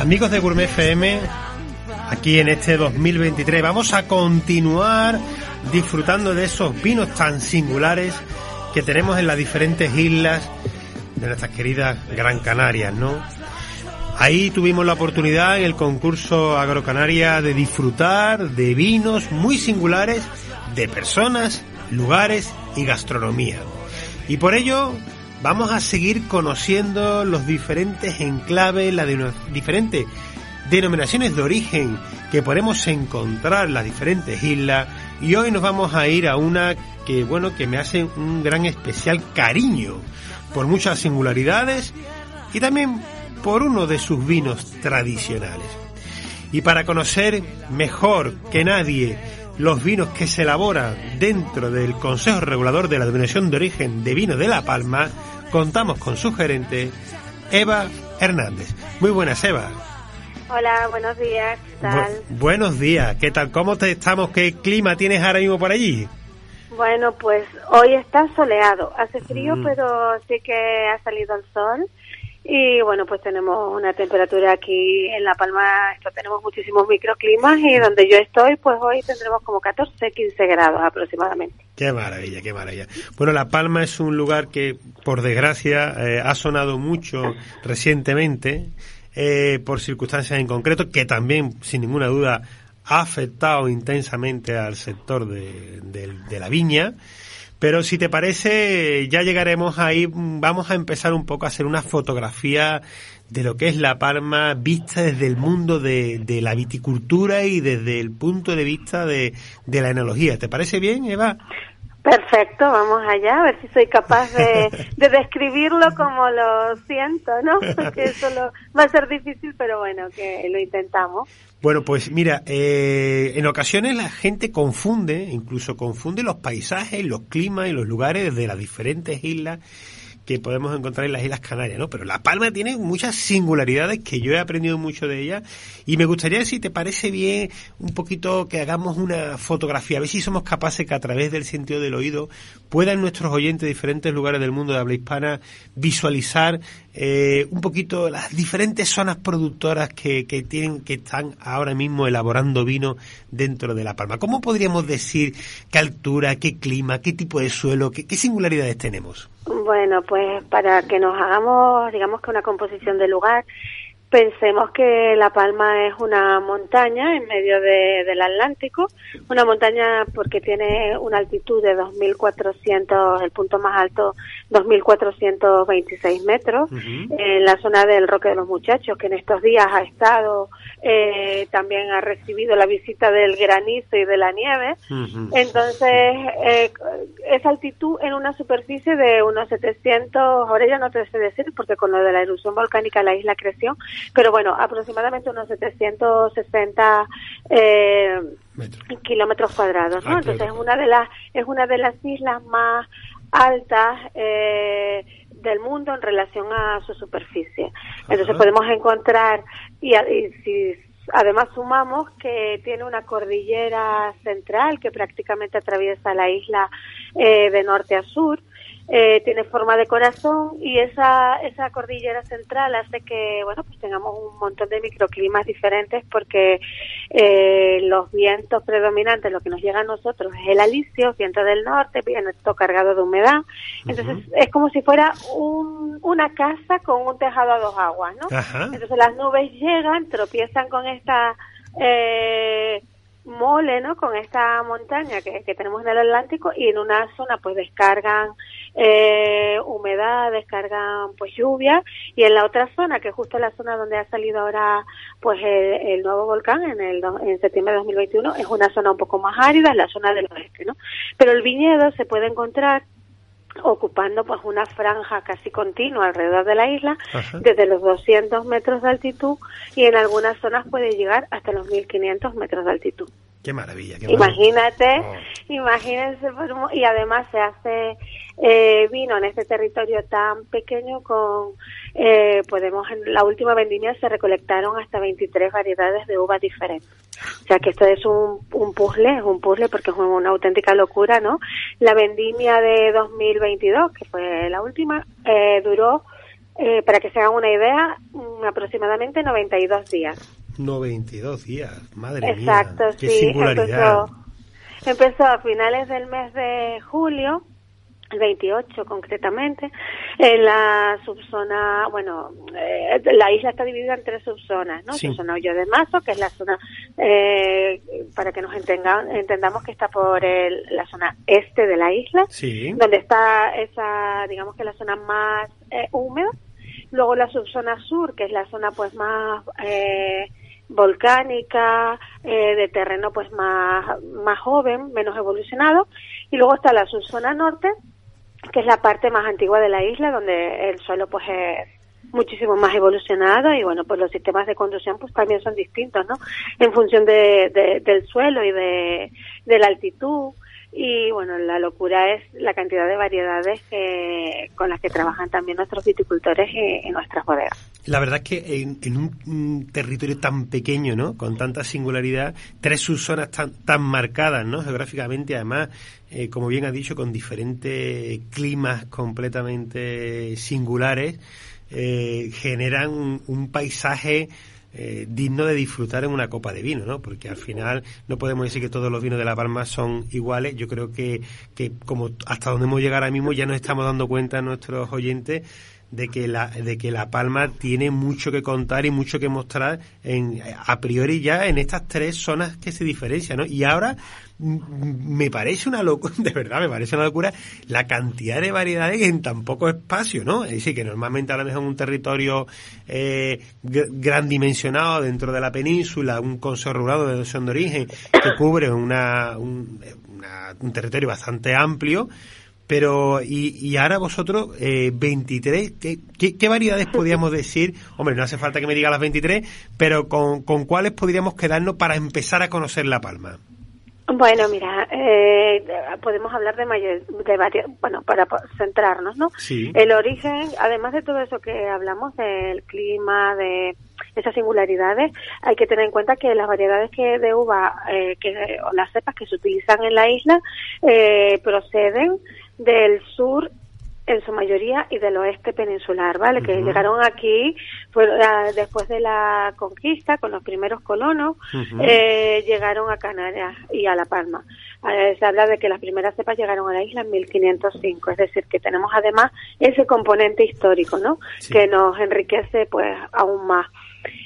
Amigos de Gourmet FM, aquí en este 2023 vamos a continuar disfrutando de esos vinos tan singulares que tenemos en las diferentes islas de nuestras queridas Gran Canarias, ¿no? Ahí tuvimos la oportunidad en el concurso Agrocanaria de disfrutar de vinos muy singulares de personas, lugares y gastronomía. Y por ello vamos a seguir conociendo los diferentes enclaves, las diferentes denominaciones de origen que podemos encontrar en las diferentes islas y hoy nos vamos a ir a una que bueno que me hace un gran especial cariño por muchas singularidades y también por uno de sus vinos tradicionales. Y para conocer mejor que nadie los vinos que se elaboran dentro del Consejo Regulador de la Denominación de Origen de Vino de La Palma, contamos con su gerente, Eva Hernández. Muy buenas, Eva. Hola, buenos días. ¿qué tal? buenos días, ¿qué tal? ¿Cómo te estamos? ¿Qué clima tienes ahora mismo por allí? Bueno, pues hoy está soleado. Hace frío, mm. pero sí que ha salido el sol. Y bueno, pues tenemos una temperatura aquí en La Palma, esto tenemos muchísimos microclimas y donde yo estoy, pues hoy tendremos como 14, 15 grados aproximadamente. Qué maravilla, qué maravilla. Bueno, La Palma es un lugar que, por desgracia, eh, ha sonado mucho recientemente eh, por circunstancias en concreto que también, sin ninguna duda, ha afectado intensamente al sector de, de la viña. Pero si te parece, ya llegaremos ahí, vamos a empezar un poco a hacer una fotografía de lo que es La Palma vista desde el mundo de, la viticultura y desde el punto de vista de, de la enología. ¿Te parece bien, Eva? Perfecto, vamos allá, a ver si soy capaz de, describirlo como lo siento, ¿no? Porque eso va a ser difícil, pero bueno, que lo intentamos. Bueno, pues mira, eh, en ocasiones la gente confunde, incluso confunde los paisajes, los climas y los lugares de las diferentes islas que podemos encontrar en las Islas Canarias, ¿no? Pero La Palma tiene muchas singularidades que yo he aprendido mucho de ella y me gustaría, si te parece bien, un poquito que hagamos una fotografía, a ver si somos capaces que a través del sentido del oído puedan nuestros oyentes de diferentes lugares del mundo de habla hispana visualizar eh, un poquito las diferentes zonas productoras que, que tienen, que están ahora mismo elaborando vino dentro de La Palma. ¿Cómo podríamos decir qué altura, qué clima, qué tipo de suelo, qué, qué singularidades tenemos? Bueno, pues para que nos hagamos, digamos que una composición de lugar, Pensemos que La Palma es una montaña en medio del Atlántico, una montaña porque tiene una altitud de 2.400, el punto más alto, 2.426 metros, en la zona del Roque de los Muchachos, que en estos días ha estado, eh, también ha recibido la visita del granizo y de la nieve. Entonces, eh, esa altitud en una superficie de unos 700, ahora ya no te sé decir, porque con lo de la erupción volcánica la isla creció, pero bueno, aproximadamente unos 760 eh, kilómetros cuadrados, ¿no? Entonces es una de las es una de las islas más altas eh, del mundo en relación a su superficie. Entonces podemos encontrar y, si además sumamos que tiene una cordillera central que prácticamente atraviesa la isla eh, de norte a sur eh, tiene forma de corazón y esa, esa cordillera central hace que, bueno, pues tengamos un montón de microclimas diferentes porque eh, los vientos predominantes, lo que nos llega a nosotros es el alisio, viento del norte, viento cargado de humedad. Entonces es como si fuera un, una casa con un tejado a dos aguas, ¿no? Entonces las nubes llegan, tropiezan con esta... Eh, mole, ¿no? Con esta montaña que, que, tenemos en el Atlántico y en una zona pues descargan eh, humedad, descargan pues lluvia y en la otra zona, que justo la zona donde ha salido ahora pues el, nuevo volcán en el en septiembre de 2021, es una zona un poco más árida, es la zona del oeste, ¿no? Pero el viñedo se puede encontrar ocupando pues una franja casi continua alrededor de la isla, desde los 200 metros de altitud y en algunas zonas puede llegar hasta los 1500 metros de altitud. Qué maravilla. Imagínate, oh. imagínense, y además se hace eh, vino en este territorio tan pequeño con, eh, podemos, en la última vendimia se recolectaron hasta 23 variedades de uvas diferentes. O sea que esto es un, un puzzle, es un puzzle porque es una auténtica locura, ¿no? La vendimia de 2022, que fue la última, eh, duró, eh, para que se hagan una idea, mm, aproximadamente 92 días. 92 días, madre Exacto, mía. Qué sí, singularidad. Empezó, a finales del mes de julio, el 28 concretamente, en la subzona, bueno, eh, la isla está dividida en tres subzonas, ¿no? Sí. Subzona Hoyo de Mazo, que es la zona, eh, para que nos entendamos que está por el, la zona este de la isla, sí. donde está esa, digamos que la zona más eh, húmeda. Luego la subzona sur, que es la zona pues más eh, volcánica, eh, de terreno pues más, más joven, menos evolucionado, y luego está la subzona norte, que es la parte más antigua de la isla, donde el suelo pues es muchísimo más evolucionado y bueno, pues los sistemas de conducción pues también son distintos, ¿no? En función de, del suelo y de, de la altitud y bueno, la locura es la cantidad de variedades que, con las que trabajan también nuestros viticultores en, nuestras bodegas. La verdad es que en, un, territorio tan pequeño, ¿no? Con tanta singularidad, tres subzonas tan, tan marcadas, ¿no? Geográficamente, además, eh, como bien ha dicho, con diferentes climas completamente singulares, eh, generan un paisaje eh, digno de disfrutar en una copa de vino, ¿no? Porque al final no podemos decir que todos los vinos de La Palma son iguales. Yo creo que, que como hasta donde hemos llegado ahora mismo ya nos estamos dando cuenta nuestros oyentes de que la de que la Palma tiene mucho que contar y mucho que mostrar en a priori ya en estas tres zonas que se diferencian, ¿no? Y ahora me parece una locura, de verdad me parece una locura la cantidad de variedades en tan poco espacio, ¿no? Es decir, que normalmente a lo mejor un territorio eh, gran dimensionado dentro de la península, un consejo rural de de origen que cubre una, un, un territorio bastante amplio, pero, y, y ahora vosotros, eh, 23, ¿qué, ¿qué, variedades podríamos decir? Hombre, no hace falta que me diga las 23, pero ¿con, con cuáles podríamos quedarnos para empezar a conocer La Palma? Bueno, mira, eh, podemos hablar de, mayor, de varios, bueno, para centrarnos, ¿no? Sí. El origen, además de todo eso que hablamos del clima, de esas singularidades, hay que tener en cuenta que las variedades que de uva, eh, que, o las cepas que se utilizan en la isla, eh, proceden del sur en su mayoría y del oeste peninsular, ¿vale? Que llegaron aquí después de la conquista con los primeros colonos, eh, llegaron a Canarias y a La Palma. Eh, se habla de que las primeras cepas llegaron a la isla en 1505, es decir, que tenemos además ese componente histórico, ¿no? Que nos enriquece pues aún más.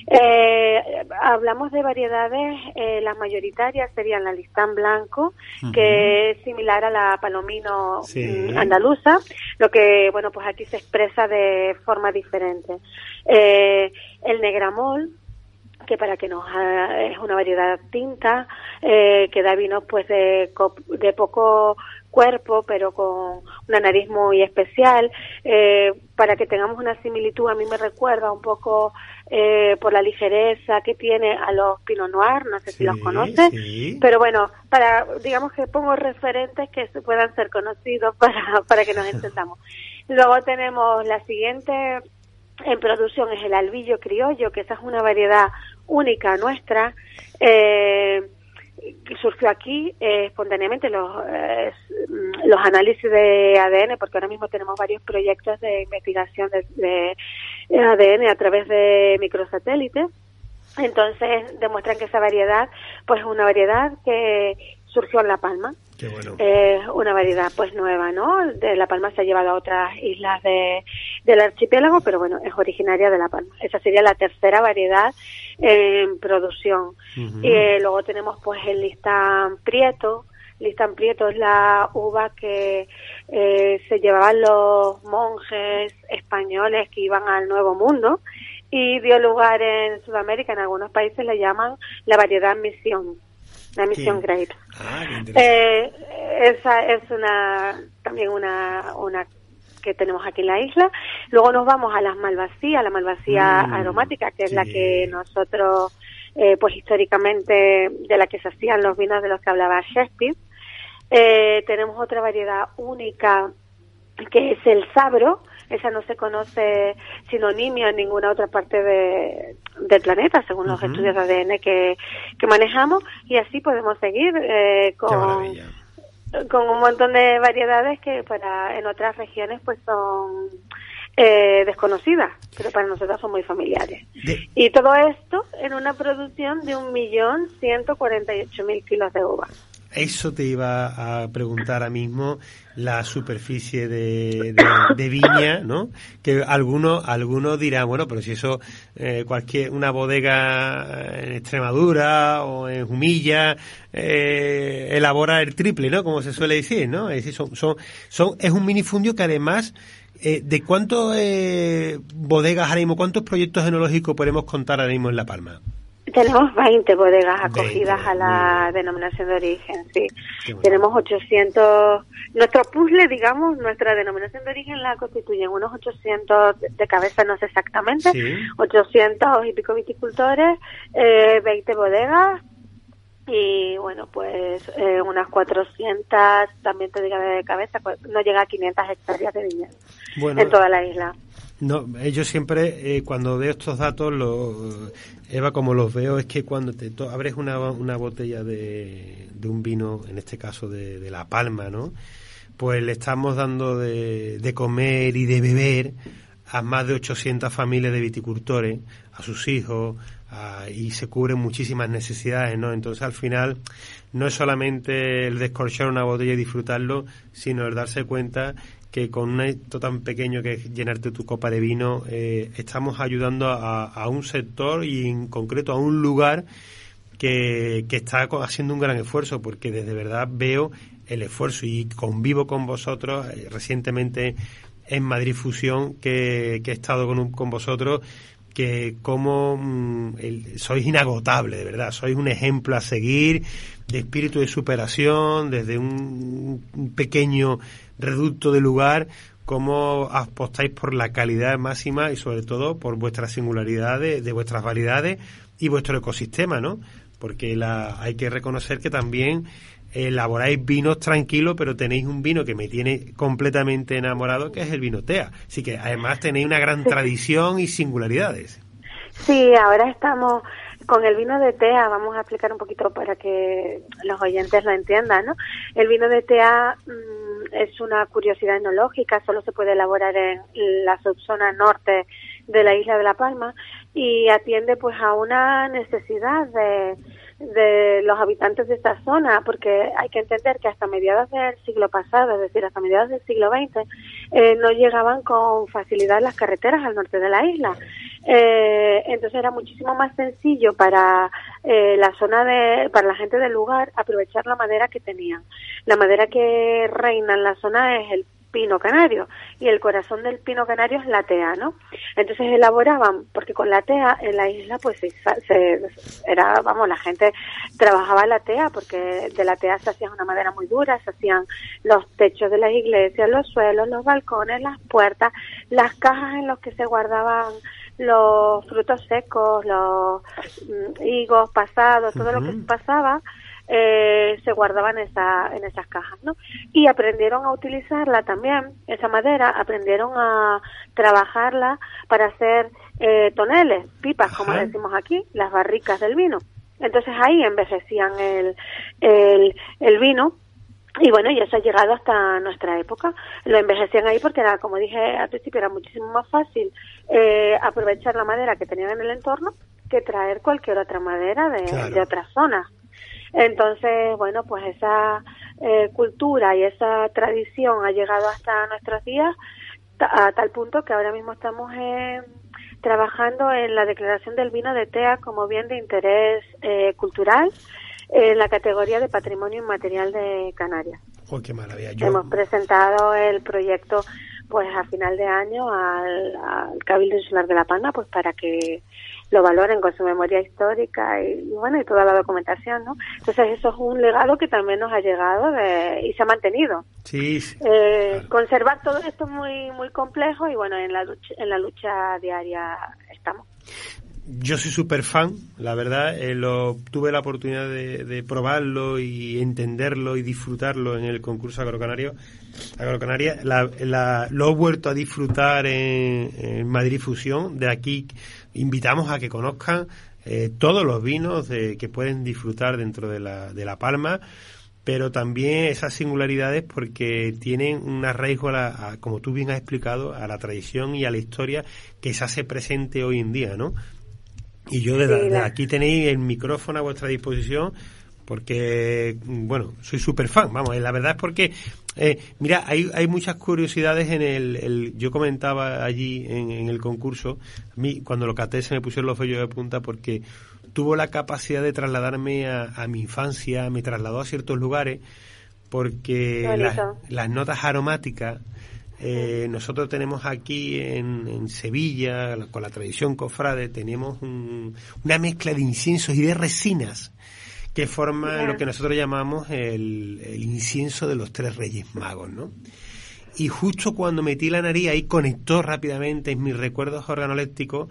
Eh, hablamos de variedades, eh, las mayoritarias serían la listán blanco, que es similar a la palomino mm, andaluza, lo que, bueno, pues aquí se expresa de forma diferente. Eh, el negramol, que para que nos es una variedad tinta eh, que da vinos pues de, de poco cuerpo pero con una nariz muy especial. Eh, para que tengamos una similitud a mí me recuerda un poco eh, por la ligereza que tiene a los Pinot Noir no sé si los conoces pero bueno para digamos que pongo referentes que puedan ser conocidos para para que nos entendamos. Luego tenemos la siguiente en producción es el albillo criollo, que esa es una variedad única nuestra, eh, surgió aquí eh, espontáneamente los, eh, los análisis de ADN, porque ahora mismo tenemos varios proyectos de investigación de, ADN a través de microsatélites. Entonces demuestran que esa variedad, pues es una variedad que surgió en La Palma. Qué bueno. una variedad pues nueva, ¿no? De La Palma se ha llevado a otras islas de, del archipiélago, pero bueno, es originaria de La Palma. Esa sería la tercera variedad en producción. Y eh, luego tenemos pues el listán prieto. Listán prieto es la uva que eh, se llevaban los monjes españoles que iban al Nuevo Mundo y dio lugar en Sudamérica, en algunos países le llaman la variedad misión. la misión Grapes. Ah, eh, esa es una también una, una que tenemos aquí en la isla. Luego nos vamos a las malvasías, la malvasía mm, aromática, que es la que nosotros, eh, pues históricamente, de la que se hacían los vinos de los que hablaba Shakespeare. Eh, tenemos otra variedad única que es el sabro, esa no se conoce sinonimia en ninguna otra parte de, del planeta, según los estudios de ADN que, que manejamos, y así podemos seguir eh, con, con un montón de variedades que para en otras regiones pues son eh, desconocidas, pero para nosotros son muy familiares. Y todo esto en una producción de un millón ciento cuarenta y ocho mil kilos de uva. Eso te iba a preguntar ahora mismo, la superficie de, viña, ¿no? Que algunos algunos dirán, bueno, pero si eso, eh, cualquier, una bodega en Extremadura o en Jumilla, eh, elabora el triple, ¿no? Como se suele decir, ¿no? Es decir, son, son, son, es un minifundio que además, eh, ¿de cuántos eh, bodegas ahora mismo, cuántos proyectos enológicos podemos contar ahora mismo en La Palma? Tenemos 20 bodegas acogidas a la denominación de origen, sí. Tenemos 800, nuestro puzzle, digamos, nuestra denominación de origen la constituyen unos 800 de cabeza, no sé exactamente, 800 y pico viticultores, eh, 20 bodegas, y bueno, pues eh, unas 400, también te digo de cabeza, pues, no llega a 500 hectáreas de viñedo en toda la isla. No, yo siempre, eh, cuando veo estos datos, lo, Eva, como los veo, es que cuando te abres una, una botella de, de, un vino, en este caso de, de, La Palma, ¿no? Pues le estamos dando de, de comer y de beber a más de 800 familias de viticultores, a sus hijos, y se cubren muchísimas necesidades, ¿no? Entonces, al final, no es solamente el descorchar una botella y disfrutarlo, sino el darse cuenta que con un acto tan pequeño que es llenarte tu copa de vino, eh, estamos ayudando a, un sector y en concreto a un lugar que, que está haciendo un gran esfuerzo, porque desde verdad veo el esfuerzo y convivo con vosotros. Eh, recientemente en Madrid Fusión, que, que he estado con, con vosotros que como mm, sois inagotable, de verdad, sois un ejemplo a seguir de espíritu de superación desde un, pequeño reducto de lugar, cómo apostáis por la calidad máxima y sobre todo por vuestras singularidades, de vuestras variedades y vuestro ecosistema, ¿no? Porque la, hay que reconocer que también elaboráis vinos tranquilos, pero tenéis un vino que me tiene completamente enamorado, que es el vino TEA. Así que además tenéis una gran tradición y singularidades. Sí, ahora estamos con el vino de TEA, vamos a explicar un poquito para que los oyentes lo entiendan, ¿no? El vino de TEA mm, es una curiosidad enológica, solo se puede elaborar en la subzona norte de la isla de La Palma y atiende pues a una necesidad de de los habitantes de esta zona, porque hay que entender que hasta mediados del siglo pasado, es decir, hasta mediados del siglo XX, eh, no llegaban con facilidad las carreteras al norte de la isla. Eh, entonces era muchísimo más sencillo para eh, la zona de, para la gente del lugar aprovechar la madera que tenían. La madera que reina en la zona es el pino canario y el corazón del pino canario es la tea, ¿no? Entonces elaboraban, porque con la tea en la isla pues se, era, vamos, la gente trabajaba la tea porque de la tea se hacía una madera muy dura, se hacían los techos de las iglesias, los suelos, los balcones, las puertas, las cajas en las que se guardaban los frutos secos, los mm, higos pasados, todo lo que pasaba eh, se guardaban esa, en esas cajas, ¿no? Y aprendieron a utilizarla también, esa madera, aprendieron a trabajarla para hacer eh, toneles, pipas, como decimos aquí, las barricas del vino. Entonces ahí envejecían el, el, el vino y bueno, y eso ha llegado hasta nuestra época. Lo envejecían ahí porque era, como dije al principio, era muchísimo más fácil eh, aprovechar la madera que tenían en el entorno que traer cualquier otra madera de, de otras zonas. Entonces, bueno, pues esa eh, cultura y esa tradición ha llegado hasta nuestros días a tal punto que ahora mismo estamos eh, trabajando en la declaración del vino de TEA como bien de interés eh, cultural en la categoría de patrimonio inmaterial de Canarias. Oh, qué maravilla. Hemos presentado el proyecto pues a final de año al, al Cabildo Insular de La Palma pues para que lo valoren con su memoria histórica y, bueno, y toda la documentación, ¿no? Entonces eso es un legado que también nos ha llegado y se ha mantenido. Sí. Eh, conservar todo esto es muy, muy complejo y bueno, en la lucha, en la lucha diaria estamos yo soy súper fan, la verdad, eh, lo, tuve la oportunidad de, probarlo y entenderlo y disfrutarlo en el concurso agrocanario. Agrocanaria, la, lo he vuelto a disfrutar en, Madrid Fusión. De aquí invitamos a que conozcan eh, todos los vinos de, que pueden disfrutar dentro de la, de la Palma pero también esas singularidades porque tienen un arraigo, a como tú bien has explicado, a la tradición y a la historia que se hace presente hoy en día, ¿no? Y yo desde, aquí tenéis el micrófono a vuestra disposición porque, bueno, soy súper fan, vamos, la verdad es porque, eh, mira, hay, hay muchas curiosidades en el, yo comentaba allí en, el concurso, a mí cuando lo caté se me pusieron los vellos de punta porque tuvo la capacidad de trasladarme a, mi infancia, me trasladó a ciertos lugares, porque las notas aromáticas eh, nosotros tenemos aquí en, Sevilla, con la tradición cofrade, tenemos una mezcla de inciensos y de resinas que forman lo que nosotros llamamos el, incienso de los tres reyes magos, ¿no? Y justo cuando metí la nariz ahí conectó rápidamente en mis recuerdos organolépticos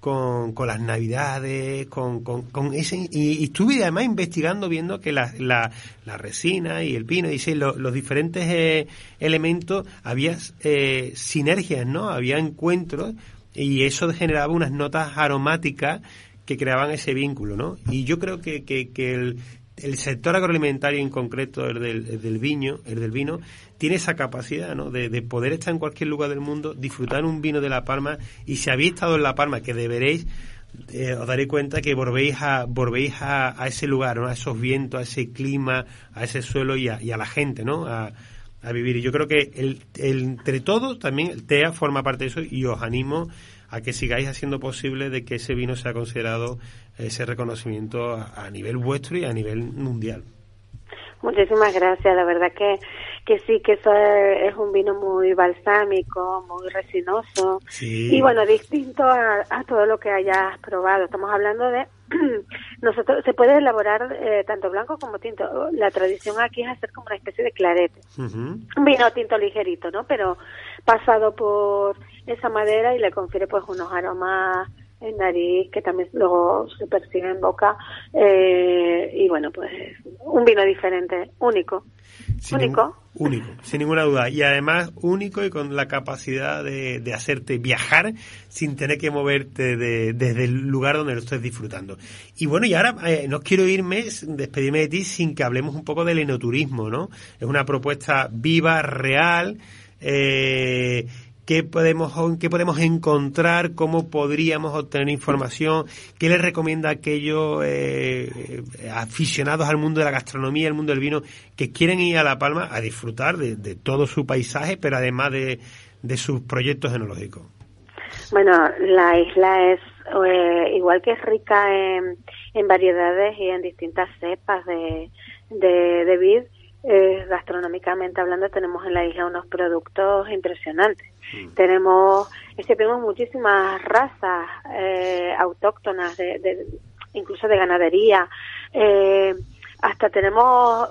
con, con las navidades, con, con, ese... Y, estuve además investigando, viendo que la, la, la resina y el pino, y los diferentes eh, elementos, había eh, sinergias, ¿no? Había encuentros y eso generaba unas notas aromáticas que creaban ese vínculo, ¿no? Y yo creo que, que, que el, el sector agroalimentario en concreto, el del, el del viño, el del vino, tiene esa capacidad ¿no? de, de, poder estar en cualquier lugar del mundo, disfrutar un vino de La Palma y si habéis estado en La Palma, que deberéis, eh, os daréis cuenta que volvéis a, volvéis a, a ese lugar, ¿no? a esos vientos, a ese clima, a ese suelo y a, y a la gente, ¿no? A, a vivir. Y yo creo que el, el, entre todos también el TEA forma parte de eso y os animo a que sigáis haciendo posible de que ese vino sea considerado ese reconocimiento a, nivel vuestro y a nivel mundial. Muchísimas gracias, la verdad que, que sí, que eso es, un vino muy balsámico, muy resinoso y bueno, distinto a, todo lo que hayas probado. Estamos hablando de, nosotros se puede elaborar eh, tanto blanco como tinto. La tradición aquí es hacer como una especie de clarete, un vino tinto ligerito, ¿no? Pero pasado por esa madera y le confiere pues unos aromas en nariz que también luego se percibe en boca eh, y bueno pues un vino diferente único. Único. único sin ninguna duda. Y además único y con la capacidad de, de hacerte viajar sin tener que moverte desde el lugar donde lo estés disfrutando. Y bueno y ahora eh, no quiero irme despedirme de ti sin que hablemos un poco del enoturismo no es una propuesta viva real eh, qué podemos, qué podemos encontrar, cómo podríamos obtener información, qué les recomienda a aquellos eh, aficionados al mundo de la gastronomía, al mundo del vino, que quieren ir a La Palma a disfrutar de, todo su paisaje, pero además de, sus proyectos enológicos. Bueno, la isla es eh, igual que es rica en, en, variedades y en distintas cepas de, de, de vid, eh, gastronómicamente hablando tenemos en la isla unos productos impresionantes. Mm. Tenemos, es que tenemos muchísimas razas eh, autóctonas, de, incluso de ganadería. Eh, hasta tenemos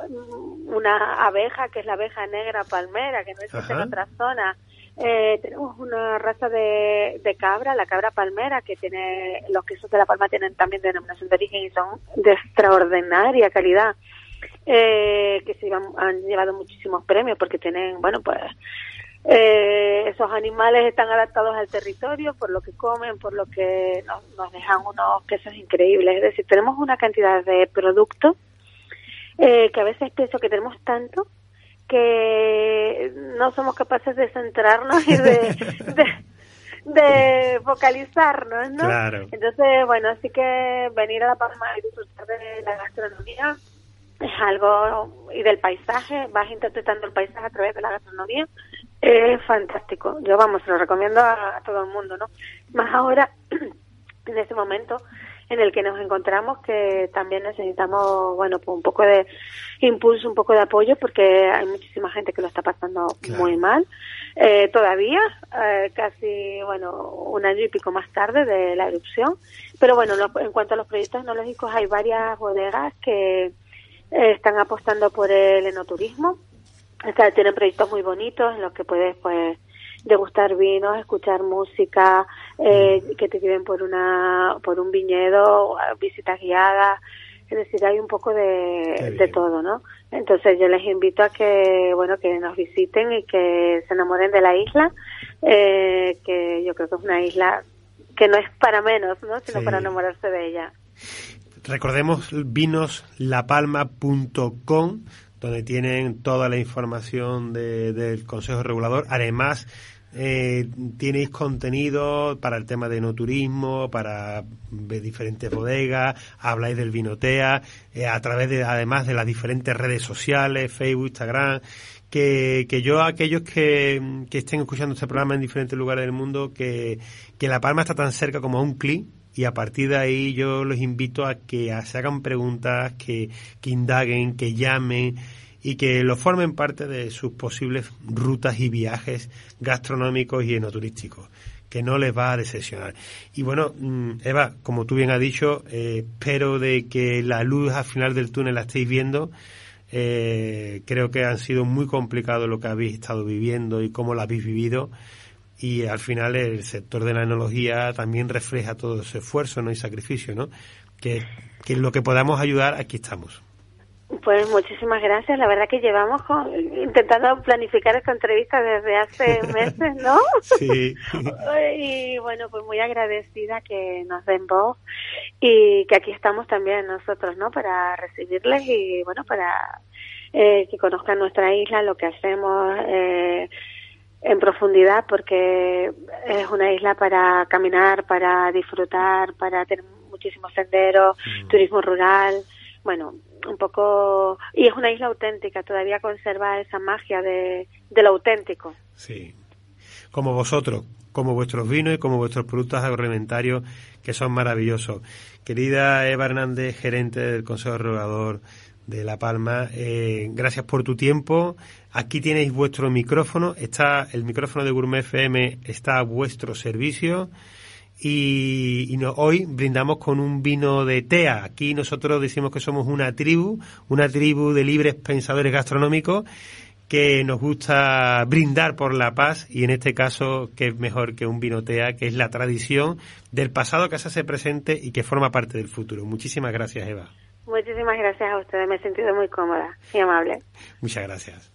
una abeja que es la abeja negra palmera, que no existe en otra zona. Eh, tenemos una raza de, de, cabra, la cabra palmera, que tiene, los quesos de la palma tienen también denominación de origen y son de extraordinaria calidad eh, que se han llevado muchísimos premios porque tienen, bueno, pues eh, esos animales están adaptados al territorio por lo que comen, por lo que nos, nos dejan unos quesos increíbles. Es decir, tenemos una cantidad de productos eh, que a veces pienso que tenemos tanto que no somos capaces de centrarnos y de, de, focalizarnos, ¿no? Entonces, bueno, así que venir a La Palma y disfrutar de la gastronomía es algo, y del paisaje, vas interpretando el paisaje a través de la gastronomía, es fantástico. Yo, vamos, lo recomiendo a, todo el mundo, ¿no? Más ahora, en este momento, en el que nos encontramos que también necesitamos, bueno, pues un poco de impulso, un poco de apoyo porque hay muchísima gente que lo está pasando muy mal. Eh, todavía, eh, casi, bueno, un año y pico más tarde de la erupción. Pero bueno, en cuanto a los proyectos enológicos, hay varias bodegas que eh, están apostando por el enoturismo. O tienen proyectos muy bonitos en los que puedes, pues, degustar vinos, escuchar música, eh, que te lleven por una por un viñedo, visitas guiadas, es decir, hay un poco de, de todo, ¿no? Entonces yo les invito a que, bueno, que nos visiten y que se enamoren de la isla, eh, que yo creo que es una isla que no es para menos, ¿no? Sino para enamorarse de ella. Recordemos vinoslapalma.com donde tienen toda la información del Consejo Regulador. Además, eh, tenéis contenido para el tema de no turismo, para diferentes bodegas, habláis del vinotea, eh, a través de, además de las diferentes redes sociales, Facebook, Instagram, que, que yo aquellos que, que estén escuchando este programa en diferentes lugares del mundo, que, que La Palma está tan cerca como a un clic, y a partir de ahí yo los invito a que se hagan preguntas, que, que indaguen, que llamen, y que lo formen parte de sus posibles rutas y viajes gastronómicos y enoturísticos que no les va a decepcionar. Y bueno, mm, Eva, como tú bien has dicho, eh, espero de que la luz al final del túnel la estéis viendo. Eh, creo que han sido muy complicado lo que habéis estado viviendo y cómo lo habéis vivido. Y al final el sector de la enología también refleja todo ese esfuerzo ¿no? y sacrificio, ¿no? Que, que lo que podamos ayudar, aquí estamos. Pues muchísimas gracias. La verdad que llevamos intentando planificar esta entrevista desde hace meses, ¿no? Sí. y bueno, pues muy agradecida que nos den voz y que aquí estamos también nosotros, ¿no? Para recibirles y bueno, para eh, que conozcan nuestra isla, lo que hacemos. Eh, en profundidad porque es una isla para caminar, para disfrutar, para tener muchísimos senderos, mm. turismo rural, bueno, un poco y es una isla auténtica todavía conserva esa magia de, lo auténtico. Sí. Como vosotros como vuestros vinos y como vuestros productos agroalimentarios que son maravillosos. Querida Eva Hernández gerente del Consejo Regulador de La Palma eh, gracias por tu tiempo aquí tenéis vuestro micrófono está el micrófono de Gourmet FM está a vuestro servicio y, hoy brindamos con un vino de TEA. Aquí nosotros decimos que somos una tribu, una tribu de libres pensadores gastronómicos que nos gusta brindar por la paz y en este caso que es mejor que un vino TEA, que es la tradición del pasado que se hace presente y que forma parte del futuro. Muchísimas gracias, Eva. Muchísimas gracias a ustedes, me he sentido muy cómoda y amable. Muchas gracias.